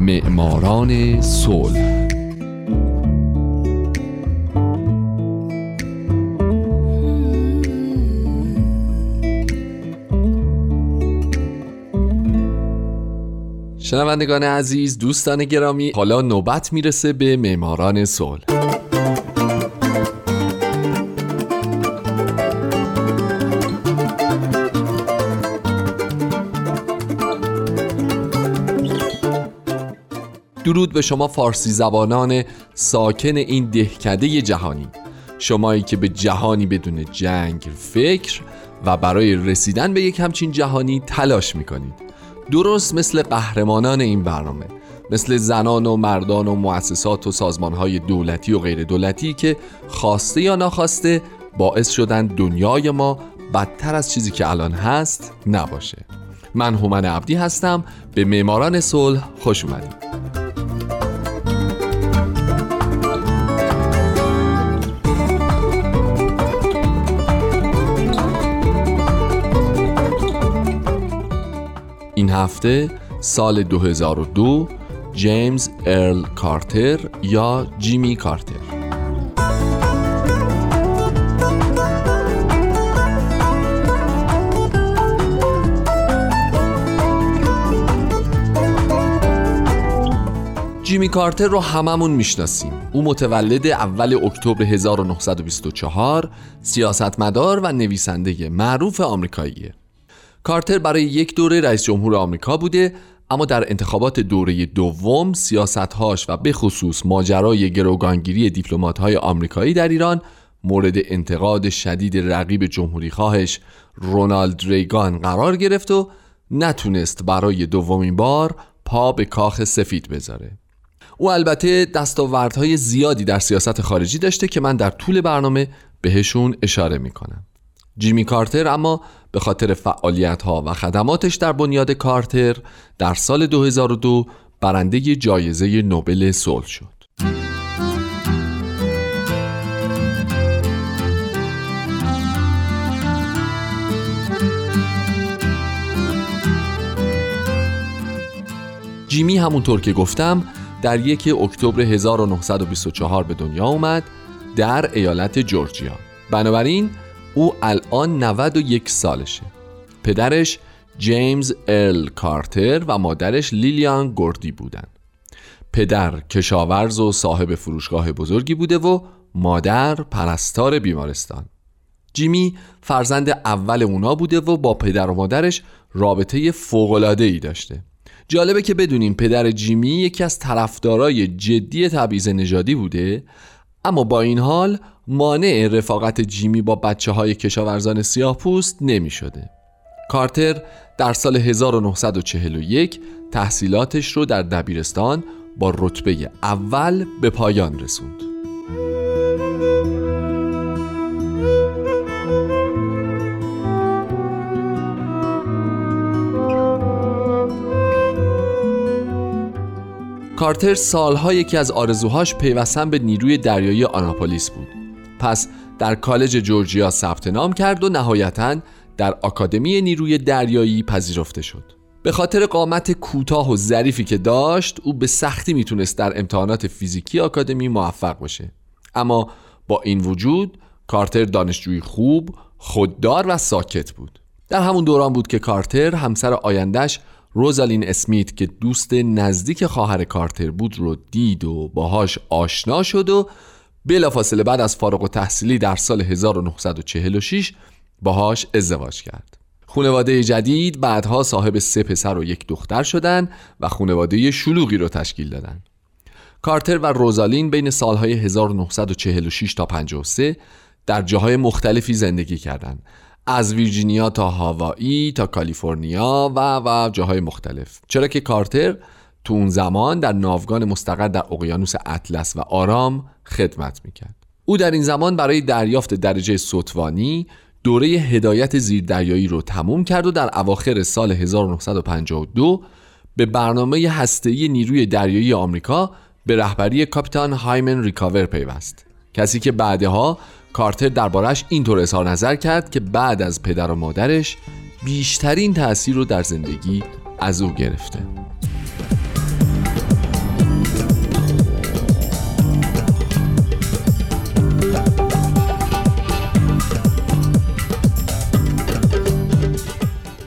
معماران صلح. شنوندگان عزیز دوستان گرامی حالا نوبت می‌رسه به معماران صلح. درود به شما فارسی زبانان ساکن این دهکده جهانی. شمایی که به جهانی بدون جنگ فکر و برای رسیدن به یک همچین جهانی تلاش می‌کنید. درست مثل قهرمانان این برنامه مثل زنان و مردان و مؤسسات و سازمانهای دولتی و غیر دولتی که خواسته یا ناخواسته باعث شدن دنیای ما بدتر از چیزی که الان هست نباشه. من هومن عبدی هستم. به معماران صلح خوش اومدید. هفته سال 2002 جیمز ارل کارتر یا جیمی کارتر. جیمی کارتر رو هممون می‌شناسیم. او متولد اول اکتبر 1924 سیاستمدار و نویسنده معروف آمریکاییه. کارتر برای یک دوره رئیس جمهور آمریکا بوده اما در انتخابات دوره دوم سیاستهاش و به خصوص ماجرای گروگانگیری دیپلمات‌های آمریکایی در ایران مورد انتقاد شدید رقیب جمهوری خواهش رونالد ریگان قرار گرفت و نتونست برای دومین بار پا به کاخ سفید بذاره. او البته دستاوردهای زیادی در سیاست خارجی داشته که من در طول برنامه بهشون اشاره می‌کنم. جیمی کارتر اما به خاطر فعالیت ها و خدماتش در بنیاد کارتر در سال 2002 برنده جایزه نوبل صلح شد. جیمی همونطور که گفتم در یک اکتبر 1924 به دنیا اومد در ایالت جورجیا بنابراین او الان 91 سالشه. پدرش جیمز ارل کارتر و مادرش لیلیان گوردی بودن. پدر کشاورز و صاحب فروشگاه بزرگی بوده و مادر پرستار بیمارستان. جیمی فرزند اول اونا بوده و با پدر و مادرش رابطه فوقلاده ای داشته. جالبه که بدونیم پدر جیمی یکی از طرفدارای جدی تبعیض نژادی بوده اما با این حال مانع رفاقت جیمی با بچه های کشاورزان سیاه پوست نمی شده. کارتر در سال 1941 تحصیلاتش رو در دبیرستان با رتبه اول به پایان رسوند. کارتر سالها یکی از آرزوهاش پیوستن به نیروی دریایی آناپولیس بود پس در کالج جورجیا ثبت نام کرد و نهایتا در آکادمی نیروی دریایی پذیرفته شد. به خاطر قامت کوتاه و ظریفی که داشت او به سختی می‌تونست در امتحانات فیزیکی آکادمی موفق بشه. اما با این وجود کارتر دانشجوی خوب خوددار و ساکت بود. در همون دوران بود که کارتر همسر آیندهش روزالین اسمیت که دوست نزدیک خواهر کارتر بود رو دید و باهاش آشنا شد و بلافاصله بعد از فارغ و تحصیلی در سال 1946 باهاش ازدواج کرد. خونواده جدید بعدها صاحب سه پسر و یک دختر شدن و خونواده شلوغی رو تشکیل دادن. کارتر و روزالین بین سالهای 1946 تا 53 در جاهای مختلفی زندگی کردند از ویرجینیا تا هاوایی تا کالیفرنیا و و جاهای مختلف. چرا که کارتر تو اون زمان در ناوگان مستقر در اقیانوس اطلس و آرام خدمت می‌کرد. او در این زمان برای دریافت درجه سوتوانی دوره هدایت زیردریایی رو تموم کرد و در اواخر سال 1952 به برنامه هسته‌ای نیروی دریایی آمریکا به رهبری کاپیتان هایمن ریکاور پیوست. کسی که بعدها کارتر دربارش اینطور اظهار نظر کرد که بعد از پدر و مادرش بیشترین تأثیر رو در زندگی از او گرفته.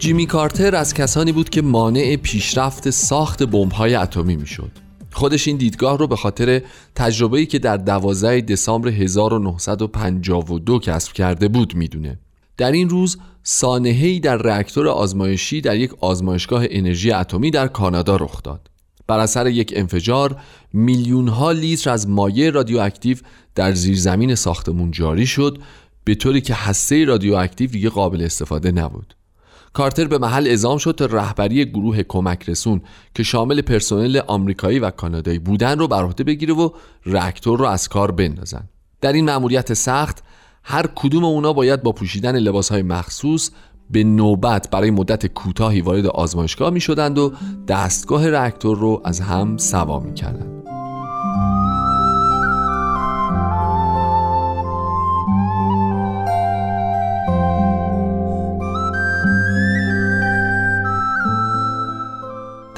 جیمی کارتر از کسانی بود که مانع پیشرفت ساخت بمب‌های اتمی می‌شد. خودش این دیدگاه رو به خاطر تجربه‌ای که در 12 دسامبر 1952 کسب کرده بود می‌دونه. در این روز سانحه‌ای در راکتور آزمایشی در یک آزمایشگاه انرژی اتمی در کانادا رخ داد. بر اثر یک انفجار میلیون ها لیتر از مایع رادیواکتیو در زیرزمین ساختمون جاری شد به طوری که هسته رادیواکتیو دیگه قابل استفاده نبود. کارتر به محل اعزام شد تا رهبری گروه کمک رسون که شامل پرسنل آمریکایی و کانادایی بودن رو بر عهده بگیره و راکتور رو از کار بندازن. در این مأموریت سخت هر کدوم اونا باید با پوشیدن لباسهای مخصوص به نوبت برای مدت کوتاهی وارد آزمایشگاه می شدند و دستگاه راکتور رو از هم سوا می کردند.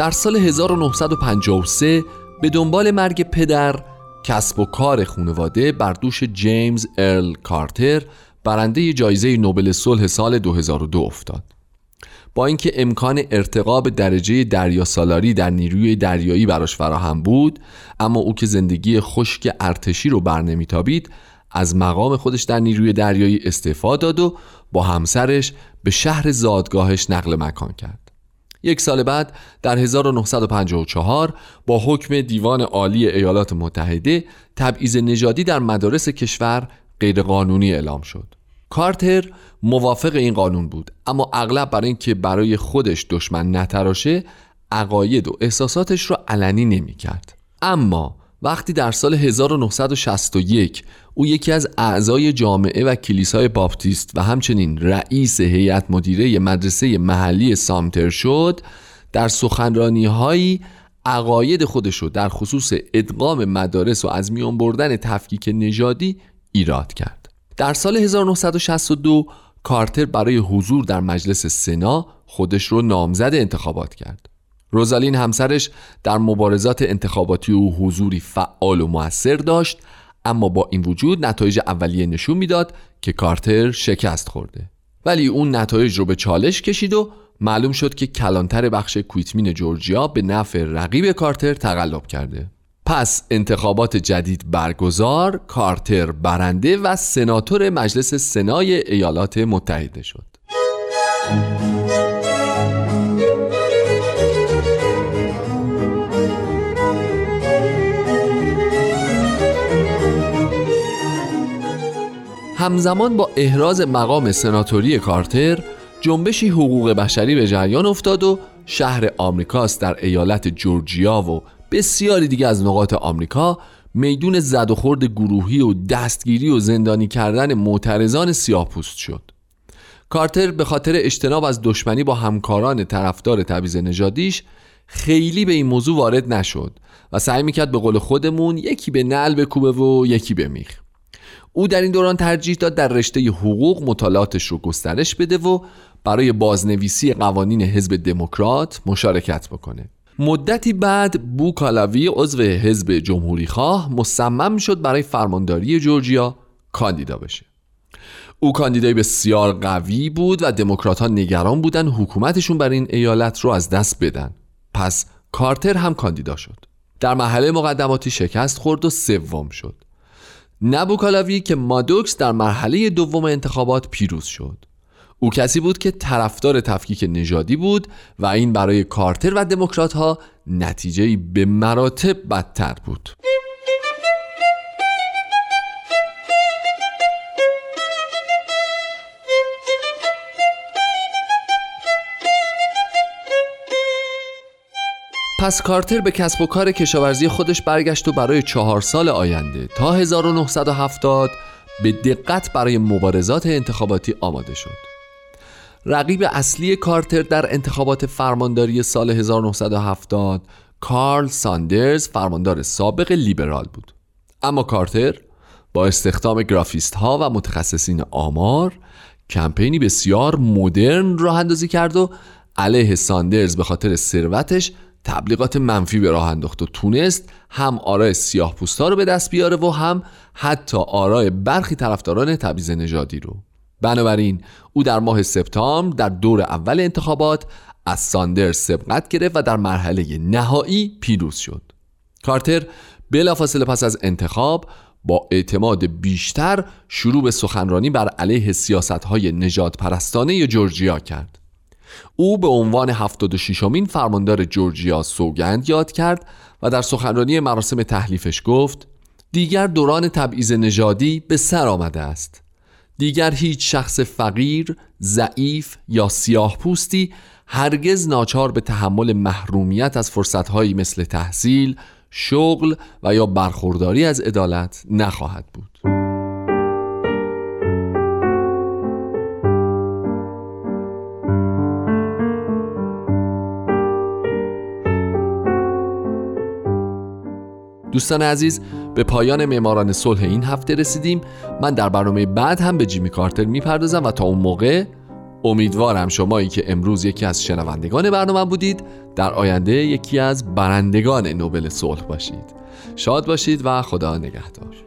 در سال 1953 به دنبال مرگ پدر کسب و کار خانواده بر دوش جیمز ارل کارتر برنده جایزه نوبل صلح سال 2002 افتاد. با اینکه امکان ارتقا به درجه دریا سالاری در نیروی دریایی براش فراهم بود اما او که زندگی خشک ارتشی رو بر نمیتابید از مقام خودش در نیروی دریایی استعفا داد و با همسرش به شهر زادگاهش نقل مکان کرد. یک سال بعد در 1954 با حکم دیوان عالی ایالات متحده تبعیض نژادی در مدارس کشور غیرقانونی اعلام شد. کارتر موافق این قانون بود اما اغلب برای اینکه برای خودش دشمن نتراشه عقاید و احساساتش رو علنی نمی کرد. اما وقتی در سال 1961 او یکی از اعضای جامعه و کلیسای باپتیست و همچنین رئیس هیئت مدیره مدرسه محلی سامتر شد در سخنرانی هایی عقاید خودش رو در خصوص ادغام مدارس و از میان بردن تفکیک نژادی ایراد کرد. در سال 1962 کارتر برای حضور در مجلس سنا خودش رو نامزد انتخابات کرد. روزالین همسرش در مبارزات انتخاباتی او حضوری فعال و موثر داشت اما با این وجود نتایج اولیه نشون می‌داد که کارتر شکست خورده. ولی اون نتایج رو به چالش کشید و معلوم شد که کلانتر بخش کویتمین جورجیا به نفع رقیب کارتر تقلب کرده. پس انتخابات جدید برگزار کارتر برنده و سناتور مجلس سنای ایالات متحده شد. همزمان با احراز مقام سناتوری کارتر جنبشی حقوق بشری به جریان افتاد و شهر آمریکاست در ایالت جورجیا و بسیاری دیگه از نقاط آمریکا میدون زد و خورد گروهی و دستگیری و زندانی کردن معترضان سیاهپوست شد. کارتر به خاطر اجتناب از دشمنی با همکاران طرفدار تبعیض نژادیش خیلی به این موضوع وارد نشد و سعی می‌کرد به قول خودمون یکی به نل بکوبه و یکی به میخ او در این دوران ترجیح داد در رشته حقوق مطالعاتش رو گسترش بده و برای بازنویسی قوانین حزب دموکرات مشارکت بکنه. مدتی بعد بو کالاوی عضو حزب جمهوری خواه مصمم شد برای فرمانداری جورجیا کاندیدا بشه. او کاندیدای بسیار قوی بود و دموکرات ها نگران بودن حکومتشون بر این ایالت رو از دست بدن. پس کارتر هم کاندیدا شد. در محله مقدماتی شکست خورد و سوم شد. نبوکالاوی که مادوکس در مرحله دوم انتخابات پیروز شد. او کسی بود که طرفدار تفکیک نژادی بود و این برای کارتر و دموکرات ها به مراتب بدتر بود. پس کارتر به کسب و کار کشاورزی خودش برگشت و برای چهار سال آینده تا 1970 به دقت برای مبارزات انتخاباتی آماده شد. رقیب اصلی کارتر در انتخابات فرمانداری سال 1970 کارل ساندرز فرماندار سابق لیبرال بود. اما کارتر با استخدام گرافیست ها و متخصصین آمار کمپینی بسیار مدرن راه اندازی کرد و علیه ساندرز به خاطر ثروتش تبلیغات منفی به راه انداخت و تونست هم آرای سیاه پوستا رو به دست بیاره و هم حتی آرای برخی طرفداران تبعیض نژادی رو. بنابراین او در ماه سپتامبر در دور اول انتخابات از ساندر سبقت گرفت و در مرحله نهایی پیروز شد. کارتر بلافاصله پس از انتخاب با اعتماد بیشتر شروع به سخنرانی بر علیه سیاست های نجات پرستانه جورجیا کرد. او به عنوان 76 امین فرماندار جورجیا سوگند یاد کرد و در سخنرانی مراسم تحلیفش گفت دیگر دوران تبعیض نژادی به سر آمده است دیگر هیچ شخص فقیر، ضعیف یا سیاه پوستی هرگز ناچار به تحمل محرومیت از فرصتهایی مثل تحصیل، شغل و یا برخورداری از عدالت نخواهد بود. دوستان عزیز به پایان معماران صلح این هفته رسیدیم. من در برنامه بعد هم به جیمی کارتر می‌پردازم و تا اون موقع امیدوارم شمایی که امروز یکی از شنوندگان برنامه بودید در آینده یکی از برندگان نوبل صلح باشید. شاد باشید و خدا نگهدار.